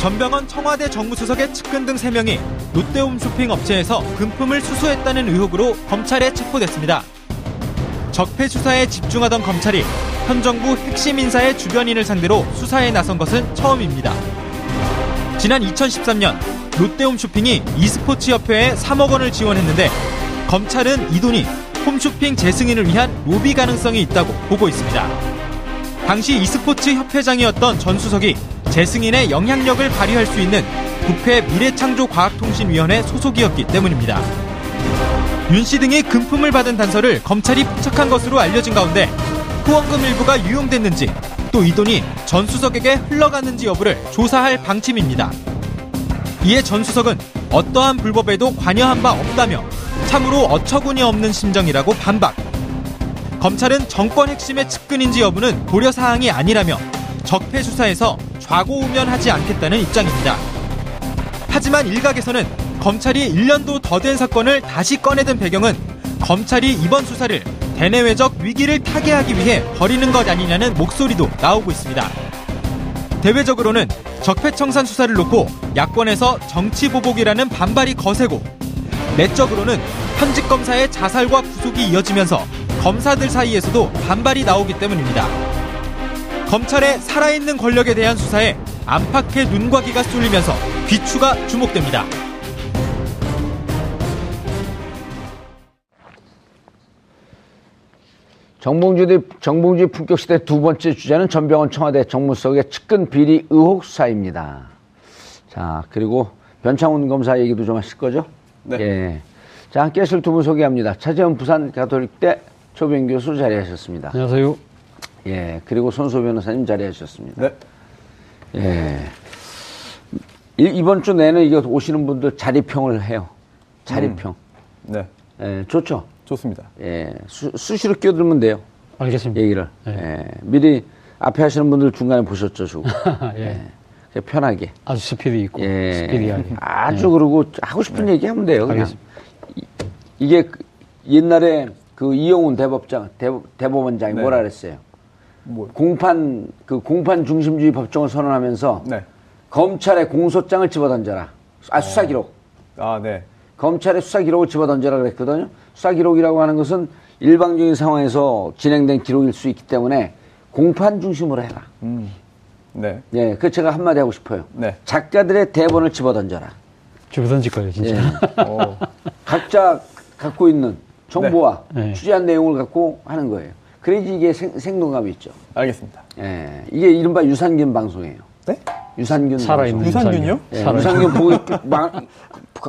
전병헌 청와대 정무수석의 측근 등 3명이 롯데홈 쇼핑 업체에서 금품을 수수했다는 의혹으로 검찰에 체포됐습니다. 적폐 수사에 집중하던 검찰이 현 정부 핵심 인사의 주변인을 상대로 수사에 나선 것은 처음입니다. 지난 2013년 롯데홈 쇼핑이 e스포츠 협회에 3억 원을 지원했는데 검찰은 이 돈이 홈쇼핑 재승인을 위한 로비 가능성이 있다고 보고 있습니다. 당시 e스포츠 협회장이었던 전 수석이 재승인의 영향력을 발휘할 수 있는 국회 미래창조과학통신위원회 소속이었기 때문입니다. 윤 씨 등이 금품을 받은 단서를 검찰이 포착한 것으로 알려진 가운데 후원금 일부가 유용됐는지 또 이 돈이 전 수석에게 흘러갔는지 여부를 조사할 방침입니다. 이에 전 수석은 어떠한 불법에도 관여한 바 없다며 참으로 어처구니 없는 심정이라고 반박. 검찰은 정권 핵심의 측근인지 여부는 고려 사항이 아니라며 적폐 수사에서 좌고우면하지 않겠다는 입장입니다. 하지만 일각에서는 검찰이 1년도 더 된 사건을 다시 꺼내든 배경은 검찰이 이번 수사를 대내외적 위기를 타개하기 위해 벌이는 것 아니냐는 목소리도 나오고 있습니다. 대외적으로는 적폐청산 수사를 놓고 야권에서 정치보복이라는 반발이 거세고 내적으로는 현직 검사의 자살과 구속이 이어지면서 검사들 사이에서도 반발이 나오기 때문입니다. 검찰의 살아있는 권력에 대한 수사에 안팎의 눈과 귀가 쏠리면서 귀추가 주목됩니다. 정봉주, 정봉주 품격시대 두 번째 주제는 전병헌 청와대 정무수석의 측근 비리 의혹 수사입니다. 자, 그리고 변창훈 검사 얘기도 좀 하실 거죠? 네. 예. 자, 함께 하실 두분 소개합니다. 차재현 부산 가톨릭대 초빙 교수 자리하셨습니다. 안녕하세요. 예. 그리고 손소 변호사님 자리하셨습니다. 네. 예. 이- 이번 주 내내 이거 오시는 분들 자리평을 해요. 자리평. 네. 예, 좋죠? 좋습니다. 예. 수, 수시로 끼어들면 돼요. 알겠습니다. 얘기를. 네. 예. 미리 앞에 하시는 분들 중간에 보셨죠, 주. 예. 그냥 편하게. 아주 스피드 있고 예. 스피디하게. 아주 그러고 하고 싶은 얘기 하면 돼요. 그냥. 알겠습니다. 이, 게그 옛날에 그 이용훈 대법장, 대, 대법원장이 네. 뭐라 그랬어요? 뭐. 공판, 그 공판 중심주의 법정을 선언하면서 네. 검찰의 공소장을 집어던져라. 아, 수사 기록. 아, 네. 검찰의 수사 기록을 집어던져라 그랬거든요. 수사 기록이라고 하는 것은 일방적인 상황에서 진행된 기록일 수 있기 때문에 공판 중심으로 해라. 네. 예, 그 제가 한마디 하고 싶어요. 네. 작가들의 대본을 집어던져라. 집어던질 거예요, 진짜. 예. 어, 각자 갖고 있는 정보와 네. 네. 취재한 내용을 갖고 하는 거예요. 그래야지 이게 생, 생동감이 있죠. 알겠습니다. 예, 이게 이른바 유산균 방송이에요. 네? 유산균 살아있는 방송. 유산균이요? 예. 유산균 보고 막,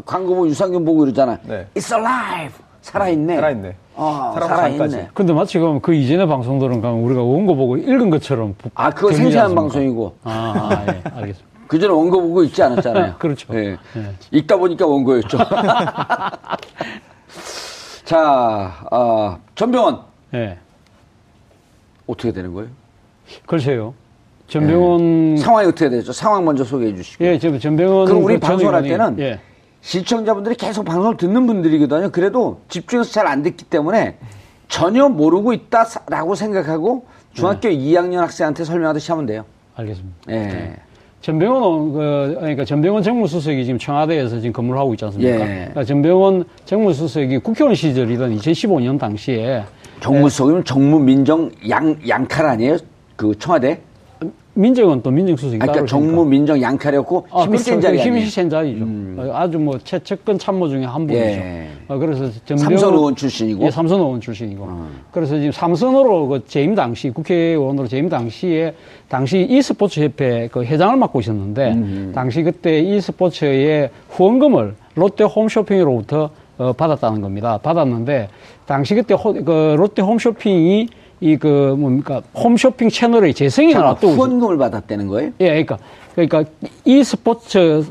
광고 보면 유산균 보고 이러잖아. 네. It's alive. 살아있네. 살아있네. 어, 살아있네. 근데 마치 그그 이전의 방송들은 가면 우리가 원고 보고 읽은 것처럼 부- 아, 그거 생생한? 방송이고. 아, 아, 예, 알겠습니다. 그 전에 원고 보고 읽지 않았잖아요. 그렇죠. 예. 예. 읽다 보니까 원고였죠. 자, 어, 전병헌 예. 어떻게 되는 거예요? 글쎄요. 전병헌 상황이 어떻게 되죠? 상황 먼저 소개해 주시고. 예, 저 전병헌 그럼 우리 그 방송을 할전 때는 예. 시청자분들이 계속 방송을 듣는 분들이거든요. 그래도 집중해서 잘 안 듣기 때문에 전혀 모르고 있다라고 생각하고 중학교 네. 2학년 학생한테 설명하듯이 하면 돼요. 알겠습니다. 예. 전병헌 그 그러니까 전병헌 정무수석이 지금 청와대에서 지금 근무를 하고 있지 않습니까? 예. 그러니까 전병헌 정무수석이 국회의원 시절이던 2015년 당시에 정무수석이면 정무 민정 양 양칼 아니에요? 그 청와대? 민정은 또 민정수석이 따로 그러니까. 정무 민정 양칼이었고 아, 힘이 센 그렇죠. 자리 힘이 아니에요? 센 자리죠. 어, 아주 뭐 최측근 참모 중에 한 분이죠. 예. 어, 그래서 전병 삼선 의원 출신이고? 어. 예, 삼선 의원 출신이고. 그래서 지금 삼선으로 그 재임 당시 국회의원으로 재임 당시에 당시 e스포츠 협회 그 회장을 맡고 있었는데 음. 당시 그때 e스포츠의 후원금을 롯데 홈쇼핑으로부터 어, 받았다는 겁니다. 받았는데 당시 그때 호- 그 롯데 홈쇼핑이 이 그 뭡니까 홈쇼핑 채널의 잠깐만, 앞두고 있- 후원금을 받았다는 거예요? 예, 그러니까 그러니까 e스포츠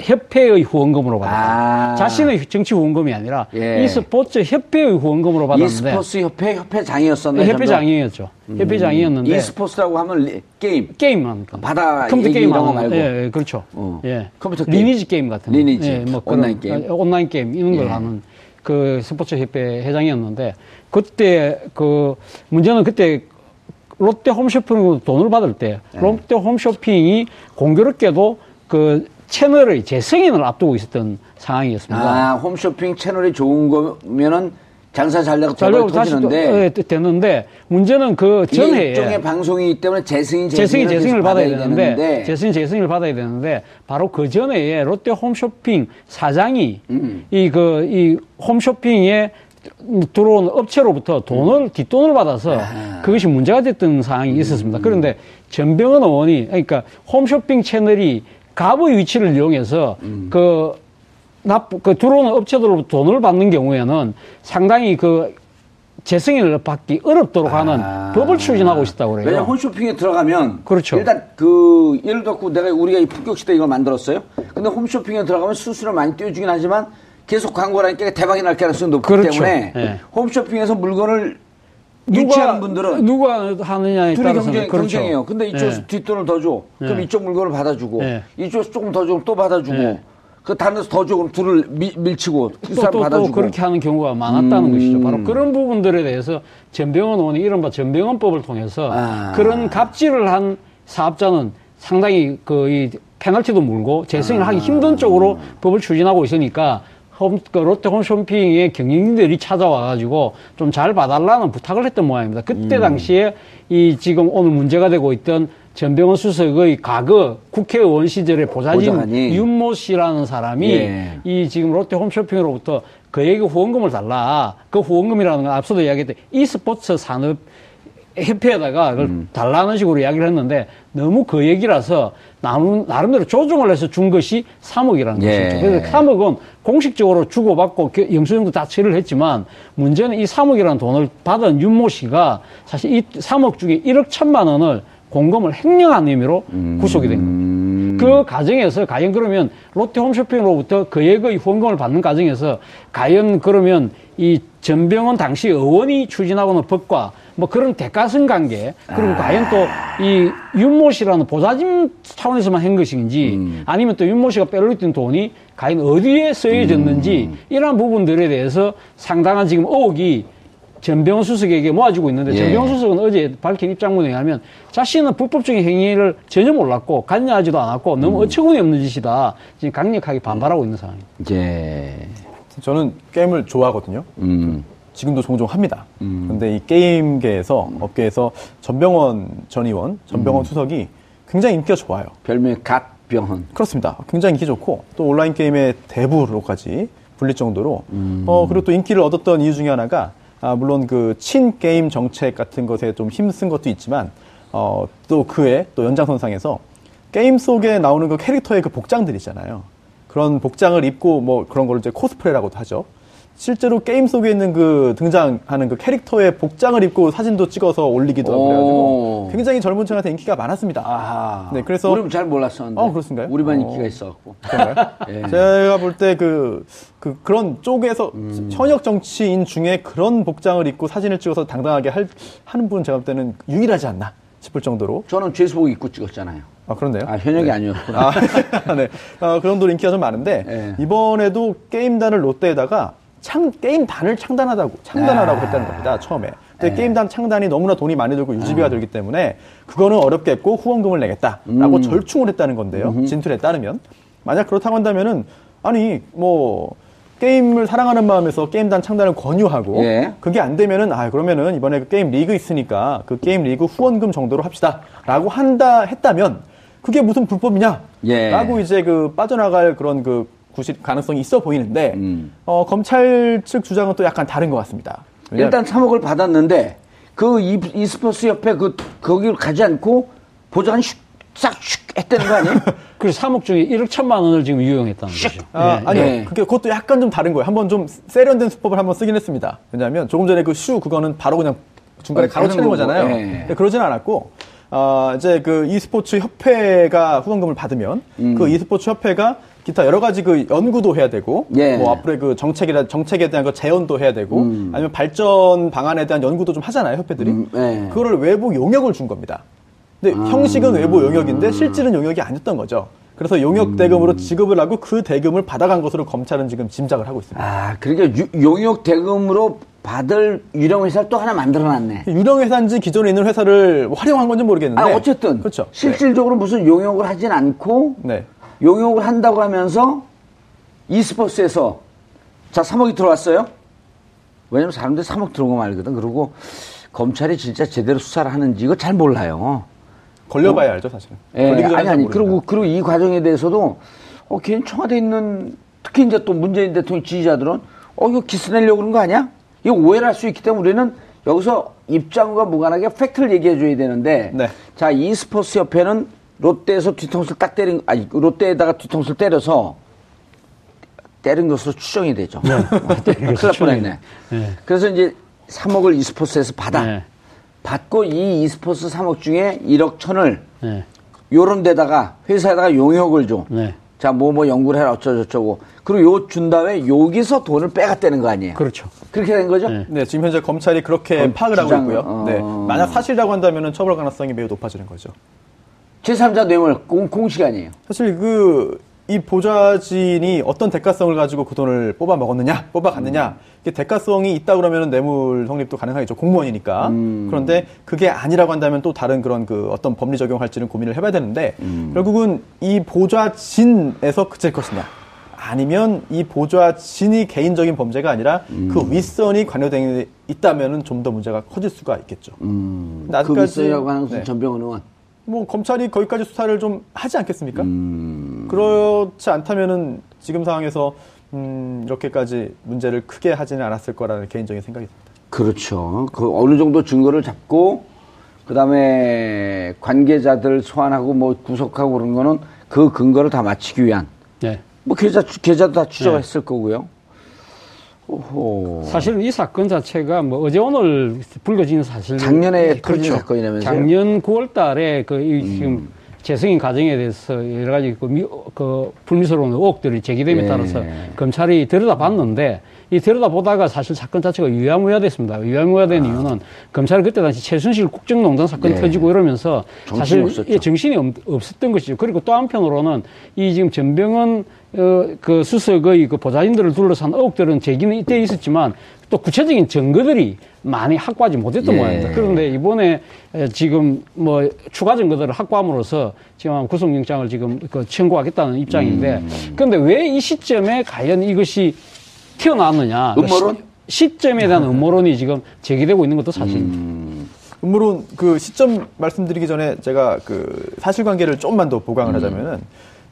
협회의 후원금으로 받았다. 아. 자신의 정치 후원금이 아니라 예. e스포츠 협회의 후원금으로 받았는데 e스포츠 협회 협회장이었었나요? 네, 협회장이었죠. 협회장이었는데 e스포츠라고 하면 리- 게임. 게임만 바다 컴퓨터 게임 이런 거 말고. 예, 예, 그렇죠. 어. 예. 컴퓨터 게임. 리니지 게임 같은 거. 리니지. 예, 뭐 온라인 게임. 어, 온라인 게임 이런 걸 예. 하는 그 스포츠 협회 회장이었는데 그때 그 문제는 그때 롯데 홈쇼핑으로 돈을 받을 때 예. 롯데 홈쇼핑이 공교롭게도 그 채널의 재승인을 앞두고 있었던 상황이었습니다. 아, 홈쇼핑 채널이 좋은 거면은 장사 잘 되고 잘 대박이 되고 다시 또 터지는데 예, 됐는데 문제는 그 전해에 일종의 방송이기 때문에 재승인 재승인 재승인을 계속 받아야 되는데 재승인 재승인을 받아야 되는데 바로 그 전에 롯데 홈쇼핑 사장이 음. 이그이 홈쇼핑에 들어온 업체로부터 돈을 음. 뒷돈을 받아서 아. 그것이 문제가 됐던 상황이 음. 있었습니다. 그런데 전병헌 의원이 그러니까 홈쇼핑 채널이 갑의 위치를 이용해서 음. 그 납, 그 들어오는 업체들로부터 돈을 받는 경우에는 상당히 그 재승인을 받기 어렵도록 하는 아. 법을 추진하고 있다고 그래요. 왜냐면 홈쇼핑에 들어가면 그렇죠. 일단 그 예를 들고 내가 우리가 이 품격시대 이걸 만들었어요. 근데 홈쇼핑에 들어가면 수수료 많이 띄워주긴 하지만 계속 광고라니까 대박이 날 가능성이 높기 그렇죠. 때문에 예. 홈쇼핑에서 물건을 유치하는 분들은 누가 하느냐에 둘이 따라서 경쟁, 그렇죠. 경쟁해요. 근데 이쪽에서 예. 뒷돈을 더 줘. 그럼 예. 이쪽 물건을 받아주고 예. 이쪽에서 조금 더 주면 또 받아주고 예. 그 다른 데서 더 줘. 그럼 둘을 미- 밀치고 그 또, 또, 또 받아주고. 그렇게 하는 경우가 많았다는 음. 것이죠. 바로 그런 부분들에 대해서 전병헌 의원이 이른바 전병헌법을 통해서 아. 그런 갑질을 한 사업자는 상당히 그 이 페널티도 물고 재승인을 아. 하기 힘든 쪽으로 법을 추진하고 있으니까 홈, 그 롯데 홈쇼핑의 경영인들이 찾아와가지고 좀 잘 봐달라는 부탁을 했던 모양입니다. 그때 음. 당시에 이 지금 오늘 문제가 되고 있던 전병헌 수석의 과거 국회의원 시절의 보좌진 보좌관이. 윤모 씨라는 사람이 예. 이 지금 롯데 홈쇼핑으로부터 그에게 후원금을 달라. 그 후원금이라는 건 앞서도 이야기했던 e스포츠 산업 협회에다가 그걸 음. 달라는 식으로 이야기를 했는데 너무 그 얘기라서 나름, 나름대로 조정을 해서 준 것이 3억이라는 예. 것이죠. 그래서 3억은 공식적으로 주고받고 겨- 영수증도 다 처리를 했지만 문제는 이 3억이라는 돈을 받은 윤모 씨가 사실 이 3억 중에 1억 천만 원을 공금을 횡령한 혐의로 구속이 된 겁니다. 그 과정에서 과연 그러면 롯데 홈쇼핑으로부터 그액의 후원금을 받는 과정에서 과연 그러면 이 전병헌 당시 의원이 추진하고는 법과 뭐 그런 대가성 관계 그리고 과연 또 이 윤모 씨라는 보좌진 차원에서만 한 것인지 아니면 또 윤모 씨가 빼돌렸던 돈이 과연 어디에 쓰여졌는지 이러한 부분들에 대해서 상당한 지금 의혹이 전병헌 수석에게 모아지고 있는데 예. 전병헌 수석은 어제 밝힌 입장문에 의하면 자신은 불법적인 행위를 전혀 몰랐고 관여하지도 않았고 너무 어처구니 없는 짓이다. 지금 강력하게 반발하고 있는 상황입니다. 예. 저는 게임을 좋아하거든요. 음. 지금도 종종 합니다. 근데 이 게임계에서 업계에서 전병헌 전 의원, 전병헌 수석이 굉장히 인기가 좋아요. 별명이 갓병헌. 그렇습니다. 굉장히 인기 좋고 또 온라인 게임의 대부로까지 불릴 정도로 어 그리고 또 인기를 얻었던 이유 중에 하나가 아 물론 그 친 게임 정책 같은 것에 좀 힘쓴 것도 있지만 어또 그에 또 연장선상에서 게임 속에 나오는 그 캐릭터의 그 복장들 있잖아요. 그런 복장을 입고 뭐 그런 걸 이제 코스프레라고도 하죠. 실제로 게임 속에 있는 그 등장하는 그 캐릭터의 복장을 입고 사진도 찍어서 올리기도 하고 오. 그래가지고 굉장히 젊은 층한테 인기가 많았습니다. 아하. 네, 그래서 우리는 잘 몰랐었는데. 어, 그렇습니까요? 우리만 어. 인기가 있어갖고. 그런가요? 예. 제가 볼 때 그, 그, 그런 쪽에서 음. 현역 정치인 중에 그런 복장을 입고 사진을 찍어서 당당하게 할, 하는 분은 제가 볼 때는 유일하지 않나 싶을 정도로. 저는 죄수복 입고 찍었잖아요. 아, 그런데요? 아, 현역이 아니었구나. 아, 네. 어, 그런 정도로 인기가 좀 많은데, 예. 이번에도 게임단을 롯데에다가 창, 게임단을 창단하다고, 창단하라고 아. 했다는 겁니다, 처음에. 근데 예. 게임단 창단이 너무나 돈이 많이 들고 유지비가 들기 때문에 그거는 어렵겠고 후원금을 내겠다라고 음. 절충을 했다는 건데요. 진술에 따르면. 만약 그렇다고 한다면은, 아니, 뭐, 게임을 사랑하는 마음에서 게임단 창단을 권유하고 예. 그게 안 되면은 아 그러면은 이번에 그 게임 리그 있으니까 그 게임 리그 후원금 정도로 합시다라고 한다 했다면 그게 무슨 불법이냐? 예. 라고 이제 그 빠져나갈 그런 그 구실 가능성이 있어 보이는데 음. 어, 검찰 측 주장은 또 약간 다른 것 같습니다. 일단 3억을 받았는데 그 이, e스포츠 협회 그 거기를 가지 않고 보좌관 슉싹슉 했다는 거 아니에요? 그래서 3억 중에 1억 천만 원을 지금 유용했다는 거죠. 아, 예, 아니요. 예. 그게 그것도 약간 좀 다른 거예요. 한번 좀 세련된 수법을 한번 쓰긴 했습니다. 왜냐하면 조금 전에 그 슈 그거는 바로 그냥 중간에 어, 가로채는 거잖아요. 예. 근데 그러진 않았고 아, 이제 그 e스포츠 협회가 후원금을 받으면 그 e스포츠 협회가 기타 여러 가지 그 연구도 해야 되고 예. 뭐 앞으로의 그 정책이라 정책에 대한 그 재현도 해야 되고 아니면 발전 방안에 대한 연구도 좀 하잖아요 협회들이 음, 예. 그거를 외부 용역을 준 겁니다. 근데 형식은 외부 용역인데 실질은 용역이 아니었던 거죠. 그래서 용역 대금으로 지급을 하고 그 대금을 받아간 것으로 검찰은 지금 짐작을 하고 있습니다. 아, 그러니까 유- 용역 대금으로 받을 유령 회사를 또 하나 만들어놨네. 유령 회사인지 기존에 있는 회사를 활용한 건지 모르겠는데. 아, 어쨌든 그렇죠. 실질적으로 무슨 용역을 하진 않고 네. 용역을 한다고 하면서 e스포츠에서 자 3억이 들어왔어요. 왜냐면 사람들이 3억 들어온 거 알거든. 그리고 검찰이 진짜 제대로 수사를 하는지 이거 잘 몰라요. 걸려봐야 알죠, 사실은. 예, 아니 잘 아니. 그리고 그리고 이 과정에 대해서도 어 걔는 청와대에 있는 특히 이제 또 문재인 대통령 지지자들은 어 이거 기스 내려고 그런 거 아니야? 이거 오해를 할 수 있기 때문에 우리는 여기서 입장과 무관하게 팩트를 얘기해 줘야 되는데 네. 자 e스포츠 협회는 롯데에서 뒤통수를 딱 때린 아니 롯데에다가 뒤통수를 때려서 때린 것으로 추정이 되죠. 큰일 날 뻔했네. 네. 그래서 이제 3억을 e스포츠에서 받아 네. 받고 이 e스포츠 3억 중에 1억 천을 네. 요런 데다가 회사에다가 용역을 줘. 네. 자, 뭐 뭐 연구를 해라 어쩌고저쩌고. 그리고 요 준 다음에 여기서 돈을 빼갔다는 거 아니에요. 그렇죠. 그렇게 된 거죠? 네. 네, 지금 현재 검찰이 그렇게 검- 파악을 하고 있고요. 어. 네. 만약 사실이라고 한다면 처벌 가능성이 매우 높아지는 거죠. 제3자 뇌물 공, 공식 아니에요. 사실 그, 이 보좌진이 어떤 대가성을 가지고 그 돈을 뽑아 먹었느냐, 뽑아 갔느냐, 이게 대가성이 있다 그러면 뇌물 성립도 가능하겠죠. 공무원이니까. 그런데 그게 아니라고 한다면 또 다른 그런 그 어떤 법리 적용할지는 고민을 해봐야 되는데, 결국은 이 보좌진에서 그칠 것이냐, 아니면 이 보좌진이 개인적인 범죄가 아니라 그 윗선이 관여되어 있다면은 좀더 문제가 커질 수가 있겠죠. 근데 그 미스라고 하는 네. 전병헌 의원. 뭐 검찰이 거기까지 수사를 좀 하지 않겠습니까? 음. 그렇지 않다면은 지금 상황에서 음, 이렇게까지 문제를 크게 하지는 않았을 거라는 개인적인 생각이 듭니다. 그렇죠. 그 어느 정도 증거를 잡고 그다음에 관계자들 소환하고 뭐 구속하고 그런 거는 그 근거를 다 맞추기 위한 네. 뭐 계좌 계좌도 다 추적했을 거고요. 오호. 사실은 이 사건 자체가 뭐 어제 오늘 불거진 사실 그렇죠. 작년에 터진 사건이라면서요? 작년 9월 달에 그이 지금 재승인 과정에 대해서 여러 가지 그, 미, 그 불미스러운 의혹들이 제기됨에 예. 따라서 검찰이 들여다봤는데 이 들여다보다가 사실 사건 자체가 유야무야됐습니다. 유야무야된 이유는 검찰이 그때 당시 최순실 국정농단 사건이 네. 터지고 이러면서 사실 없었죠. 예, 정신이 없, 없었던 것이죠. 그리고 또 한편으로는 이 지금 전병헌 어, 그 수석의 그 보좌진들을 둘러싼 의혹들은 제기는 이때 있었지만 또 구체적인 증거들이 많이 확보하지 못했던 예. 모양입니다. 그런데 이번에 에, 지금 뭐 추가 증거들을 확보함으로써 지금 구속영장을 지금 그 청구하겠다는 입장인데 음. 그런데 왜 이 시점에 과연 이것이 튀어나왔느냐? 음모론? 시, 시점에 대한 음모론이 지금 제기되고 있는 것도 사실입니다. 음. 물론 그 시점 말씀드리기 전에 제가 그 사실관계를 조금만 더 보강을 하자면은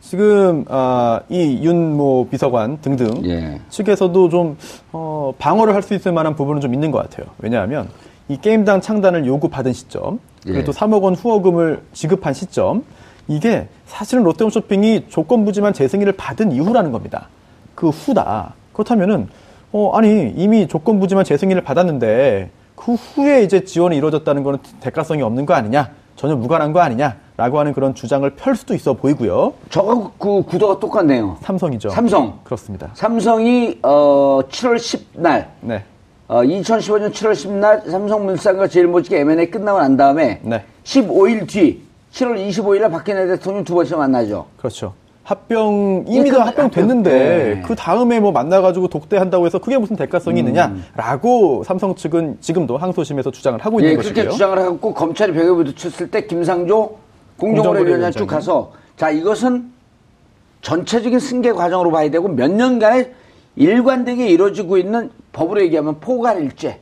지금 아, 이 윤모 비서관 등등 예. 측에서도 좀 어, 방어를 할 수 있을 만한 부분은 좀 있는 것 같아요. 왜냐하면 이 게임당 창단을 요구받은 시점, 그리고 예. 또 3억 원 후원금을 지급한 시점, 이게 사실은 롯데홈쇼핑이 조건부지만 재승인을 받은 이후라는 겁니다. 그 후다. 그렇다면은 어 아니 이미 조건부지만 재승인을 받았는데 그 후에 이제 지원이 이루어졌다는 거는 대가성이 없는 거 아니냐, 전혀 무관한 거 아니냐라고 하는 그런 주장을 펼 수도 있어 보이고요. 저거 그 구도가 똑같네요. 삼성이죠. 삼성. 그렇습니다. 삼성이 어 7월 10날 네. 어 2015년 7월 10날 삼성물산과 제일모직의 M&A 끝나고 난 다음에 네. 15일 뒤 7월 25일 날 박근혜 대통령 두 번째 만나죠. 그렇죠. 합병 이미 예, 다그 합병 됐는데 네. 그 다음에 뭐 만나가지고 독대한다고 해서 그게 무슨 대가성이 음. 있느냐라고 삼성 측은 지금도 항소심에서 주장을 하고 있는 예, 그렇게 것이고요. 주장을 하고 검찰이 벽에 부딪혔을 때 김상조 공정거래위원장 쭉. 가서 자 이것은 전체적인 승계 과정으로 봐야 되고 몇 년간의 일관되게 이루어지고 있는 법으로 얘기하면 포괄일죄.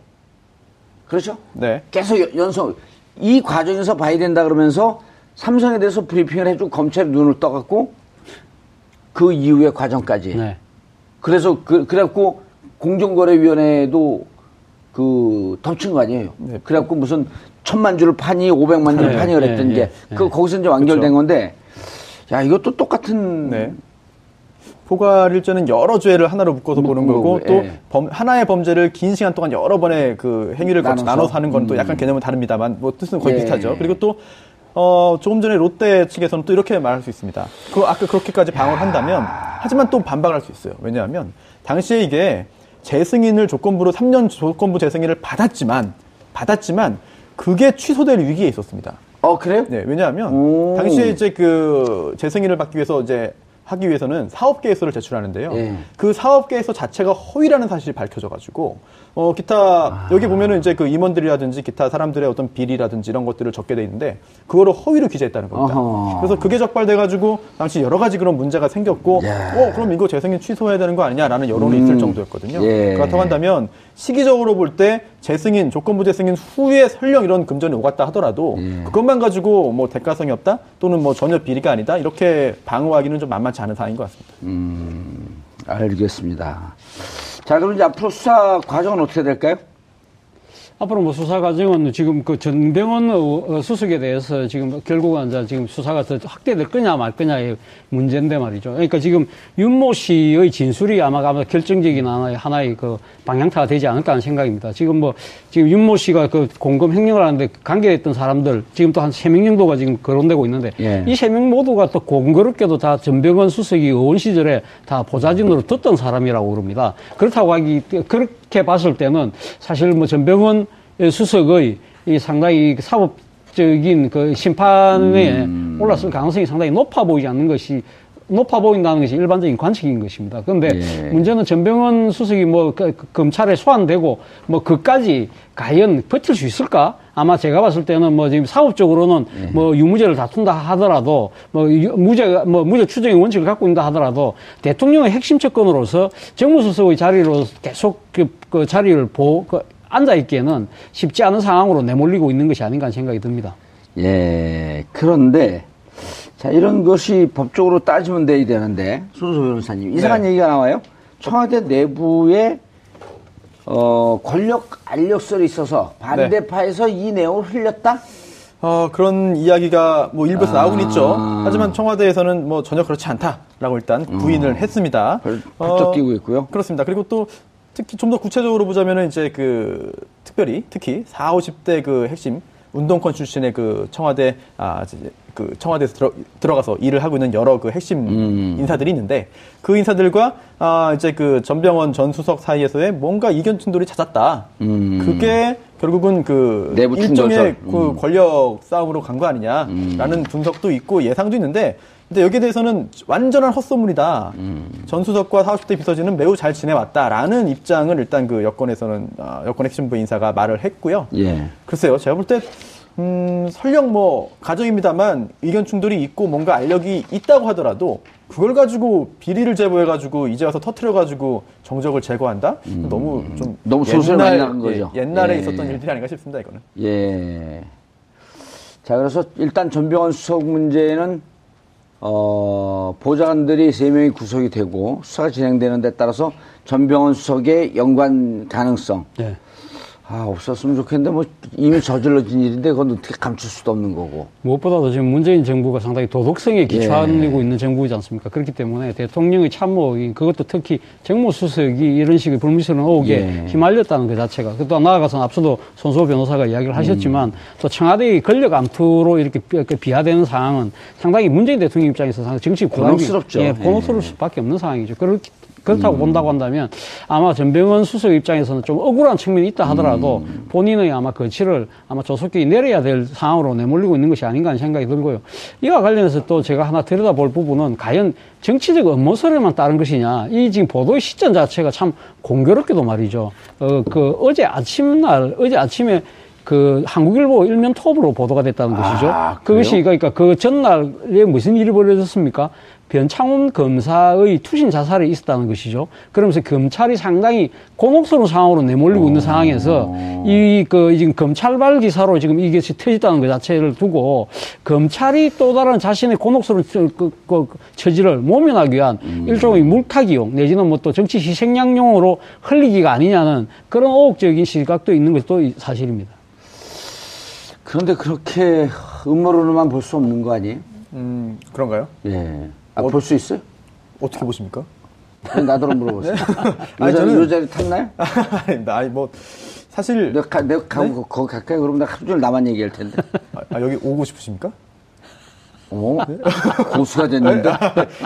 그렇죠? 네. 계속 연- 연속 이 과정에서 봐야 된다 그러면서 삼성에 대해서 브리핑을 해주고 검찰이 눈을 떠갖고 그 이후의 과정까지. 네. 그래서 그 그래갖고 공정거래위원회도 그 덮친 거 아니에요. 네. 그래갖고 무슨 천만 주를 파니 오백만 주를 네, 파니 그랬던 네, 게 네, 그 네. 거기서 이제 완결된 그쵸. 건데 야 이것도 똑같은 네. 포괄일죄는 여러 죄를 하나로 묶어서 보는 거고 예. 또 범- 하나의 범죄를 긴 시간 동안 여러 번의 그 행위를 나눠서? 나눠서 하는 건또 약간 개념은 다릅니다만 뭐 뜻은 거의 예. 비슷하죠. 그리고 또 어, 조금 전에 롯데 측에서는 또 이렇게 말할 수 있습니다. 그 아까 그렇게까지 방어를 한다면 하지만 또 반박할 수 있어요. 왜냐하면 당시에 이게 재승인을 조건부로 3년 조건부 재승인을 받았지만 받았지만 그게 취소될 위기에 있었습니다. 어 그래요? 네, 왜냐하면 오. 당시에 이제 그 재승인을 받기 위해서 이제 하기 위해서는 사업 계획서를 제출하는데요. 예. 그 사업 계획서 자체가 허위라는 사실이 밝혀져 가지고 어 기타 아. 여기 보면은 이제 그 임원들이라든지 기타 사람들의 어떤 비리라든지 이런 것들을 적게 돼 있는데 그거를 허위로 기재했다는 겁니다. 어허. 그래서 그게 적발돼 가지고 당시 여러 가지 그런 문제가 생겼고 야. 어 그럼 이거 재승인 취소해야 되는 거 아니냐라는 여론이 음. 있을 정도였거든요. 예. 그렇다고 한다면 시기적으로 볼 때 재승인 조건부 재승인 후에 설령 이런 금전이 오갔다 하더라도 예. 그것만 가지고 뭐 대가성이 없다 또는 뭐 전혀 비리가 아니다 이렇게 방어하기는 좀 만만치 않은 사안인 것 같습니다. 알겠습니다. 자 그럼 이제 앞으로 수사 과정은 어떻게 될까요? 앞으로 뭐 수사 과정은 지금 그 전병원 어, 어, 수석에 대해서 지금 결국은 이제 지금 수사가 더 확대될 거냐 말 거냐의 문제인데 말이죠. 그러니까 지금 윤모 씨의 진술이 아마 아마 결정적인 하나의, 하나의 그 방향타가 되지 않을까 하는 생각입니다. 지금 뭐 지금 윤모 씨가 그 공금 횡령을 하는데 관계했던 사람들 지금 또 한 세 명 정도가 지금 거론되고 있는데 예. 이세 명 모두가 또 공교롭게도 다 전병헌 수석이 의원 시절에 다 보좌진으로 듣던 사람이라고 그럽니다. 그렇다고 하기 그렇 게 봤을 때는 사실 뭐 전병헌 수석의 이 상당히 사법 적인 그 심판에 올랐을 가능성이 상당히 높아 보이지 않는 것이 높아 보인다는 것이 일반적인 관측인 것입니다. 그런데 예. 문제는 전병헌 수석이 뭐 그- 그 검찰에 소환되고 뭐 그까지 과연 버틸 수 있을까? 아마 제가 봤을 때는 뭐 지금 사법적으로는 예. 뭐 유무죄를 다툰다 하더라도 뭐 유- 무죄 뭐 무죄 추정의 원칙을 갖고 있다 하더라도 대통령의 핵심 접근으로서 정무수석의 자리로 계속 그, 그 자리를 보 그, 앉아 있기에는 쉽지 않은 상황으로 내몰리고 있는 것이 아닌가 하는 생각이 듭니다. 예. 그런데 자 이런 것이 법적으로 따지면 돼야 되는데 손수 변호사님 이상한 네. 얘기가 나와요. 청와대 내부에 어, 권력 알력설이 있어서 반대파에서 이 내용을 흘렸다? 어, 그런 이야기가 뭐 일부에서 아. 나오곤 있죠. 하지만 청와대에서는 뭐 전혀 그렇지 않다라고 일단 부인을 했습니다. 별- 펄쩍 뛰고 있고요. 그렇습니다. 그리고 또 특히 좀 더 구체적으로 보자면은 이제 그 특별히 특히 4, 50대 그 핵심 운동권 출신의 그 청와대 아 이제 그 청와대에서 들어, 들어가서 일을 하고 있는 여러 그 핵심 음. 인사들이 있는데 그 인사들과 아 이제 그 전병원 전 수석 사이에서의 뭔가 이견 충돌이 잦았다. 음. 그게 결국은 그 일종의. 그 음. 권력 싸움으로 간 거 아니냐라는 분석도 있고 예상도 있는데 근데 여기에 대해서는 완전한 헛소문이다. 전 수석과 40대 비서진은 매우 잘 지내왔다라는 입장을 일단 그 여권에서는 아, 여권 핵심부 인사가 말을 했고요. 예. 글쎄요, 제가 볼 때 음, 설령 뭐 가정입니다만 의견 충돌이 있고 뭔가 알력이 있다고 하더라도 그걸 가지고 비리를 제보해 가지고 이제 와서 터트려 가지고 정적을 제거한다? 너무 좀 음. 너무 소설 많이 거죠. 예, 옛날에 예. 있었던 일들이 아닌가 싶습니다. 이거는. 예. 자, 그래서 일단 전병헌 수석 문제는, 어, 보좌관들이 세명이 구속이 되고 수사가 진행되는 데 따라서 전병헌 수석의 연관 가능성. 네. 아, 없었으면 좋겠는데 뭐 이미 저질러진 일인데 그건 어떻게 감출 수도 없는 거고. 무엇보다도 지금 문재인 정부가 상당히 도덕성에 기초하고 예. 있는 정부이지 않습니까? 그렇기 때문에 대통령의 참모, 그것도 특히 정무수석이 이런 식의 불미스러운 의혹에 예. 휘말렸다는 그 자체가. 또 나아가서는 앞서도 손수호 변호사가 이야기를 하셨지만 음. 또 청와대의 권력 암투로 이렇게 비- 그 비하되는 상황은 상당히 문재인 대통령 입장에서 상당히 정치 부담이- 곤혹스럽죠. 예, 예. 곤혹스러울 수밖에 없는 상황이죠. 그렇기 그렇다고 음. 본다고 한다면 아마 전병헌 수석 입장에서는 좀 억울한 측면이 있다 하더라도 음. 본인의 아마 거치를 아마 조속히 내려야 될 상황으로 내몰리고 있는 것이 아닌가 하는 생각이 들고요. 이와 관련해서 또 제가 하나 들여다볼 부분은 과연 정치적 음모설에만 따른 것이냐. 이 지금 보도의 시점 자체가 참 공교롭게도 말이죠. 어, 그 어제 아침날, 어제 아침에 그 한국일보 일면 톱으로 보도가 됐다는 것이죠. 아, 그것이 그러니까 그 전날에 무슨 일이 벌어졌습니까? 변창훈 검사의 투신 자살이 있었다는 것이죠. 그러면서 검찰이 상당히 곤혹스러운 상황으로 내몰리고 있는 상황에서 이 그 지금 검찰발 기사로 지금 이게 터졌다는 것 자체를 두고 검찰이 또 다른 자신의 곤혹스러운 처- 그, 그 처지를 모면하기 위한 일종의 물타기용 내지는 뭐 또 정치 희생양용으로 흘리기가 아니냐는 그런 의혹적인 시각도 있는 것도 이- 사실입니다. 그런데 그렇게 음모론으로만 볼 수 없는 거 아니에요? 음, 그런가요? 예. 아, 볼 수 있어요? 어떻게 보십니까? 그냥 나더러 물어보세요. 아니, 요, 자리, 저는- 요 자리 탔나요? 아닙니다. 아니, 뭐, 사실, 내가, 가, 내가 가고 네? 거기 가까이 그러면 나 하루 종일 나만 얘기할 텐데. 아, 아, 여기 오고 싶으십니까? 어? 고수가 됐는데?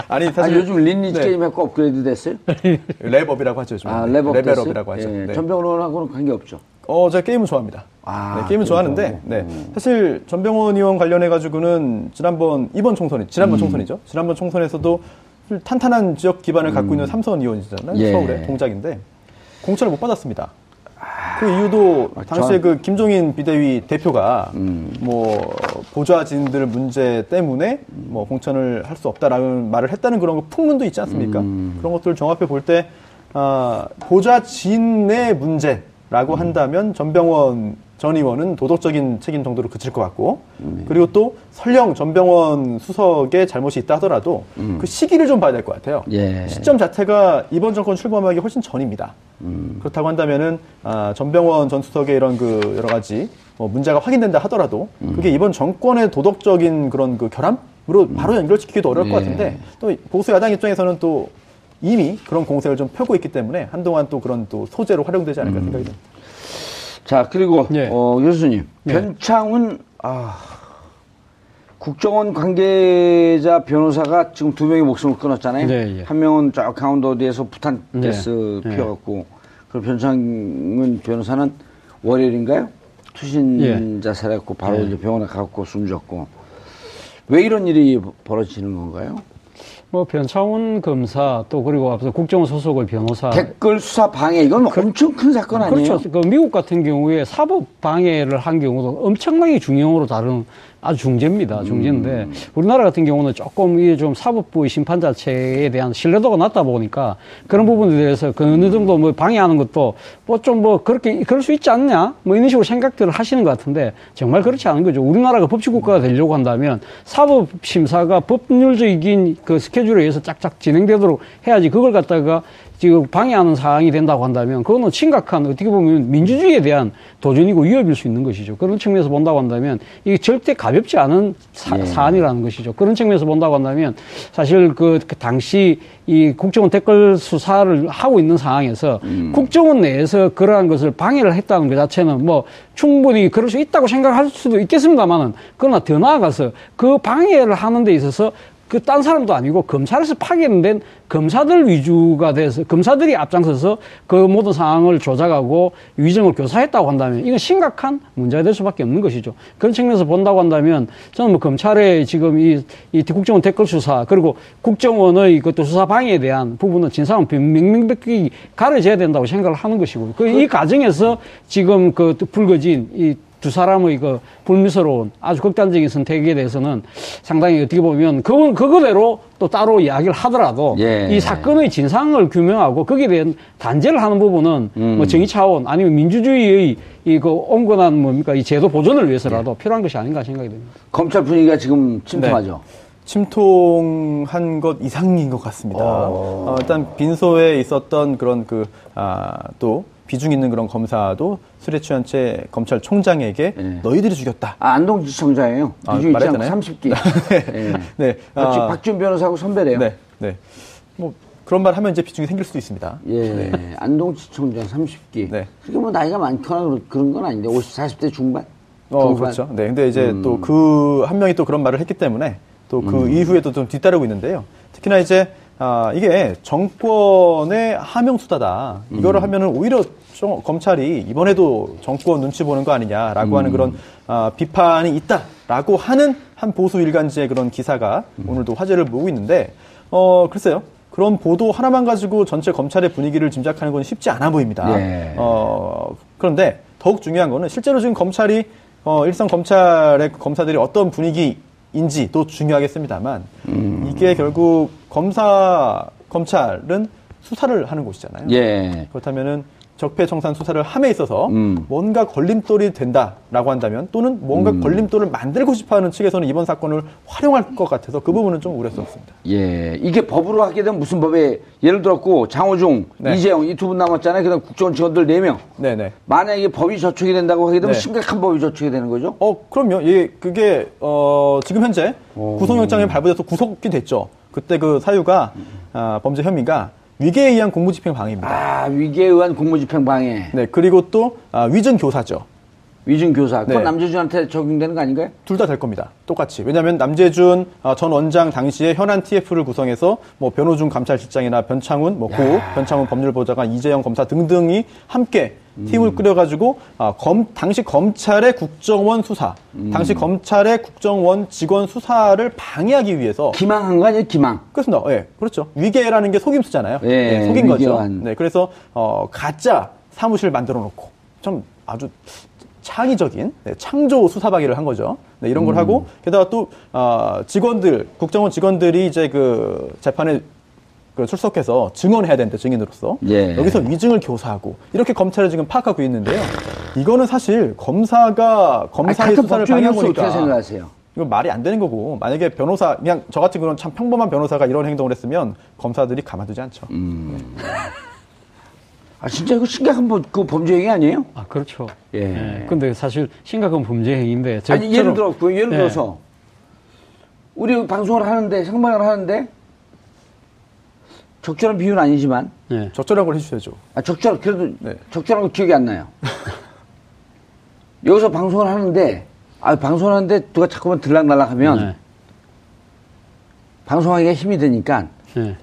아니, 아, 사실. 요즘 리니지 네. 게임 해고 업그레이드 됐어요? 렙업이라고 하죠. 요즘. 아? 레벨업이라고 하죠. 예, 네. 전병헌하고는 관계없죠. 어, 제가 게임은 좋아합니다. 아, 네, 게임은 게임 좋아하는데. 네. 음. 사실 전병헌 의원 관련해가지고는 지난번, 이번 총선이, 음. 지난번 총선이죠. 지난번 총선에서도 탄탄한 지역 기반을 갖고 있는 삼선 의원이잖아요. 음. 예. 서울의 동작인데, 공천을 못 받았습니다. 그 이유도 아, 당시에 저- 그 김종인 비대위 대표가 음. 뭐 보좌진들 문제 때문에 뭐 공천을 할 수 없다라는 말을 했다는 그런 거 풍문도 있지 않습니까? 음. 그런 것들을 종합해 볼 때 아, 보좌진의 문제 라고 음. 한다면 전병원 전 의원은 도덕적인 책임 정도로 그칠 것 같고 음. 그리고 또 설령 전병원 수석의 잘못이 있다 하더라도 그 시기를 좀 봐야 될 것 같아요. 음. 예. 시점 자체가 이번 정권 출범하기 훨씬 전입니다. 음. 그렇다고 한다면은 아, 전병원 전 수석의 이런 그 여러 가지 뭐 문제가 확인된다 하더라도 음. 그게 이번 정권의 도덕적인 그런 그 결함으로 바로 연결시키기도 어려울 것 예. 같은데 또 보수 야당 입장에서는 또 이미 그런 공세를 좀 펴고 있기 때문에 한동안 또 그런 또 소재로 활용되지 음. 않을까 생각이 듭니다. 자, 그리고, 예. 어, 교수님. 예. 변창훈, 아, 국정원 관계자 변호사가 지금 두 명의 목숨을 끊었잖아요. 네, 예. 한 명은 저 강원도 어디에서 부탄 네. 가스 네. 피워갖고, 그리고 변창훈 변호사는 월요일인가요? 투신 예. 자살했고, 바로 예. 이제 병원에 가고 숨졌고. 왜 이런 일이 벌어지는 건가요? 뭐 변창훈 검사 또 그리고 앞서 국정원 소속의 변호사 댓글 수사 방해, 이건 엄청 큰 사건 아니에요? 그렇죠. 그 미국 같은 경우에 사법 방해를 한 경우도 엄청나게 중형으로 다루는 아주 중죄입니다. 중죄인데 우리나라 같은 경우는 조금 이게 좀 사법부의 심판 자체에 대한 신뢰도가 낮다 보니까 그런 부분에 대해서 그 어느 정도 뭐 방해하는 것도 뭐좀뭐 그렇게 그럴 수 있지 않냐 뭐 이런 식으로 생각들을 하시는 것 같은데 정말 그렇지 않은 거죠. 우리나라가 법치국가가 되려고 한다면 사법 심사가 법률적인 그 스케줄에 의해서 짝짝 진행되도록 해야지 그걸 갖다가 지금 방해하는 사항이 된다고 한다면 그거는 심각한 어떻게 보면 민주주의에 대한 도전이고 위협일 수 있는 것이죠. 그런 측면에서 본다고 한다면 이게 절대 가볍지 않은 사, 예. 사안이라는 것이죠. 그런 측면에서 본다고 한다면 사실 그, 그 당시 이 국정원 댓글 수사를 하고 있는 상황에서 국정원 내에서 그러한 것을 방해를 했다는 것 자체는 뭐 충분히 그럴 수 있다고 생각할 수도 있겠습니다만은 그러나 더 나아가서 그 방해를 하는 데 있어서 그 딴 사람도 아니고 검찰에서 파견된 검사들 위주가 돼서 검사들이 앞장서서 그 모든 상황을 조작하고 위정을 교사했다고 한다면 이건 심각한 문제가 될 수밖에 없는 것이죠. 그런 측면에서 본다고 한다면 저는 뭐 검찰의 지금 이, 이 국정원 댓글 수사 그리고 국정원의 그것도 수사 방해에 대한 부분은 진상은 명명백백히 가려져야 된다고 생각을 하는 것이고 그 이 과정에서 지금 그 불거진 이 두 사람의 그 불미스러운 아주 극단적인 선택에 대해서는 상당히 어떻게 보면 그, 그거대로 또 따로 이야기를 하더라도 예. 이 사건의 진상을 규명하고 거기에 대한 단죄를 하는 부분은 음. 뭐 정의 차원 아니면 민주주의의 이그 온건한 뭡니까 이 제도 보존을 위해서라도 예. 필요한 것이 아닌가 생각이 됩니다. 검찰 분위기가 지금 침통하죠. 침통한 것 이상인 것 같습니다. 어, 일단 빈소에 있었던 그런 그, 아, 또 비중 있는 그런 검사도 술에 취한 채 검찰총장에게 네. 너희들이 죽였다. 아, 안동지청장이에요. 아, 비중 있지 않고 말했잖아요. 30기. 예. 네. 박준, 아, 박준 변호사하고 선배래요. 네. 네. 뭐 그런 말 하면 이제 비중이 생길 수도 있습니다. 예, 네. 안동지청장 30기. 네. 그게 뭐 나이가 많거나 그런- 건 아닌데, 50, 40대 중반? 어, 중반? 그렇죠. 네. 근데 이제 음. 또그 한 명이 또 그런 말을 했기 때문에 또그 이후에도 좀 뒤따르고 있는데요. 특히나 이제 아, 이게 정권의 하명 수다다. 음. 이거를 하면은 오히려 좀 검찰이 이번에도 정권 눈치 보는 거 아니냐라고 음. 하는 그런 아, 비판이 있다라고 하는 한 보수 일간지의 그런 기사가 음. 오늘도 화제를 모으고 있는데 어, 글쎄요. 그런 보도 하나만 가지고 전체 검찰의 분위기를 짐작하는 건 쉽지 않아 보입니다. 예. 어, 그런데 더욱 중요한 거는 실제로 지금 검찰이 어, 일선 검찰의 검사들이 어떤 분위기에 인지도 중요하겠습니다만 이게 결국 검사 검찰은 수사를 하는 곳이잖아요. 예. 그렇다면은 적폐청산 수사를 함에 있어서 음. 뭔가 걸림돌이 된다라고 한다면 또는 뭔가 음. 걸림돌을 만들고 싶어하는 측에서는 이번 사건을 활용할 것 같아서 그 부분은 좀 우려스럽습니다. 예. 이게 법으로 하게 되면 무슨 법에 예를 들었고 장호중, 네. 이재용 이 두 분 남았잖아요. 그다음 국정원 직원들 네 명. 네네. 만약에 법이 저촉이 된다고 하게 되면 네. 심각한 법이 저촉이 되는 거죠. 어, 그럼요. 예, 그게, 어, 지금 현재 구속영장이 발부돼서 구속이 됐죠. 그때 그 사유가, 아, 범죄 혐의가 위계에 의한 공무집행 방해입니다. 아, 위계에 의한 공무집행 방해. 네, 그리고 또, 아, 위증 교사죠. 위증 교사. 그건 네. 남재준한테 적용되는 거 아닌가요? 둘 다 될 겁니다. 똑같이. 왜냐하면 남재준 아, 전 원장 당시에 현안 TF를 구성해서 뭐 변호중 감찰실장이나 변창훈, 뭐 고, 변창훈 법률보좌관 이재영 검사 등등이 함께 팀을 꾸려가지고 아, 검, 당시 검찰의 국정원 수사, 당시 검찰의 국정원 직원 수사를 방해하기 위해서 기망한 거 아니에요? 기망. 그렇습니다. 예, 그렇죠. 위계라는 게 속임수잖아요. 예, 속인 거죠. 위계한. 네, 그래서 어, 가짜 사무실 만들어 놓고 좀 아주 창의적인 네, 창조 수사방해를 한 거죠. 네, 이런 걸 음. 하고 게다가 또 어, 직원들 국정원 직원들이 이제 그 재판에 그 출석해서 증언해야 되는데 증인으로서 예. 여기서 위증을 교사하고 이렇게 검찰을 지금 파악하고 있는데요. 이거는 사실 검사가 아니, 검사의 같은 수사를 방해한 어떻게 생각하세요? 이거 말이 안 되는 거고 만약에 변호사 그냥 저 같은 그런 참 평범한 변호사가 이런 행동을 했으면 검사들이 가만두지 않죠. 음. 아, 진짜 이거 심각한 법, 그 범죄 행위 아니에요? 아, 그렇죠. 예. 예. 근데 사실 심각한 범죄 행위인데. 저- 아니, 예를 들어, 그 예를 예. 들어서, 우리 방송을 하는데, 생방을 하는데, 적절한 비유는 아니지만, 예. 적절한 걸 해주셔야죠. 아, 적절, 그래도 네. 적절한 거 기억이 안 나요. 여기서 방송을 하는데, 아, 방송을 하는데 누가 자꾸만 들락날락 하면, 네. 방송하기가 힘이 드니까, 예.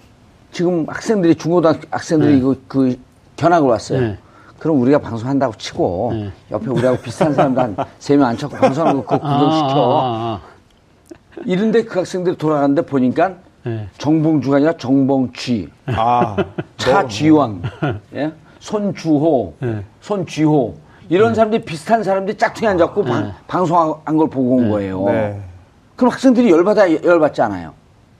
지금 학생들이, 중고등학교 학생들이 이거 그 견학을 왔어요. 네. 그럼 우리가 방송한다고 치고, 네. 옆에 우리하고 비슷한 사람들 한 세 명 앉혀고 방송하는 거 그거 구경시켜. 아, 아, 이런데 그 학생들이 돌아가는데 보니까, 아. 예. 정봉주가 아니라 정봉쥐, 아, 차쥐왕, 예? 손주호, 네. 손쥐호 이런 사람들이 비슷한 사람들이 짝퉁이 앉았고 방, 방송한 걸 보고 온 거예요. 네. 그럼 학생들이 열받아 열받지 않아요.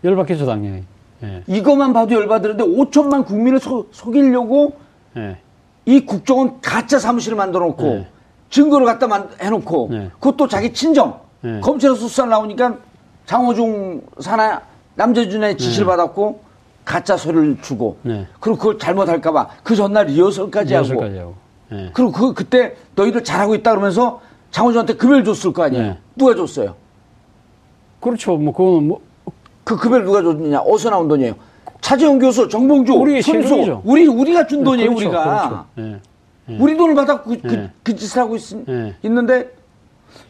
열받겠죠, 당연히. 예. 이것만 봐도 열받으는데 5천만 국민을 속, 속이려고 예. 이 국정원 가짜 사무실을 만들어 놓고 네. 증거를 갖다 만, 해놓고 네. 그것도 자기 친정 네. 검찰에서 수사 나오니까 장호중 사나 남재준의 지시를 받았고 가짜 소리를 주고 네. 그리고 그걸 잘못할까봐 그 전날 리허설까지 하고 리허설까지 하고. 예. 그리고 그 그때 너희들 잘하고 있다 그러면서 장호준한테 급여를 줬을 거 아니에요 네. 누가 줬어요 그렇죠. 뭐, 그거는 뭐, 그 급여를 누가 줬느냐 어디서 나온 돈이에요 차재원 교수 정봉주 우리의 손수. 우리 우리가 준 돈이에요 그렇죠, 우리가 그렇죠. 예. 우리 돈을 받았고 그, 그, 네. 그 짓을 하고 있, 네. 있는데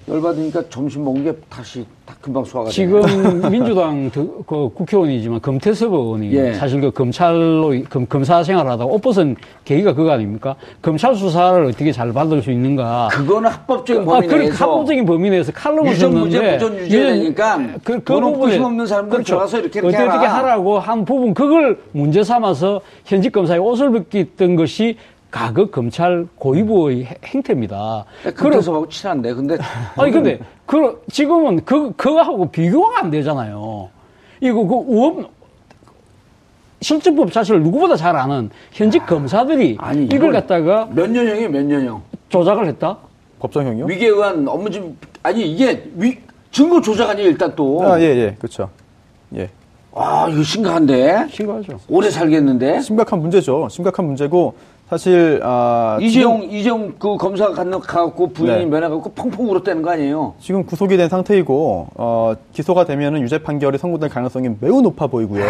열받으니까 점심 먹은 게 다시 다 금방 소화가 지금 되네. 민주당 그, 그 국회의원이지만 금태섭 의원이 예. 사실 그 검찰로 검, 검사 생활하다가 옷 벗은 계기가 그거 아닙니까? 검찰 수사를 어떻게 잘 받을 수 있는가? 그거는 합법적인 아, 범위 그 내에서 합법적인 범위 내에서 칼럼을 유전무죄, 썼는데 부전유죄라니까 그, 그돈 없고 부분에 힘없는 사람들 들어가서 이렇게 이렇게 어떻게 하라. 하라고 한 부분 그걸 문제 삼아서 현직 검사의 옷을 벗겼던 것이 가급 검찰 고위부의 해- 행태입니다. 금태섭하고 친한데 근데 아니 근데 그 지금은 그 그거하고 비교가 안 되잖아요. 이거 그 의원 실정법 자체를 누구보다 잘 아는 현직 검사들이 아니, 이걸 갖다가 몇 년형이에요 몇 년형 조작을 했다. 법정형이요? 위계에 의한 업무 좀 아니 이게 위, 증거 조작 아니에요 일단 또 아, 예, 예, 그렇죠. 예. 아, 이거 심각한데 신고하죠. 오래 살겠는데 심각한 문제죠. 심각한 문제고 사실 아, 이재용 이재용 그 검사가 갔는 가갖고 부인이 네. 면회 갖고 펑펑 울었다는 거 아니에요 지금 구속이 된 상태이고 어, 기소가 되면은 유죄 판결이 선고될 가능성이 매우 높아 보이고요.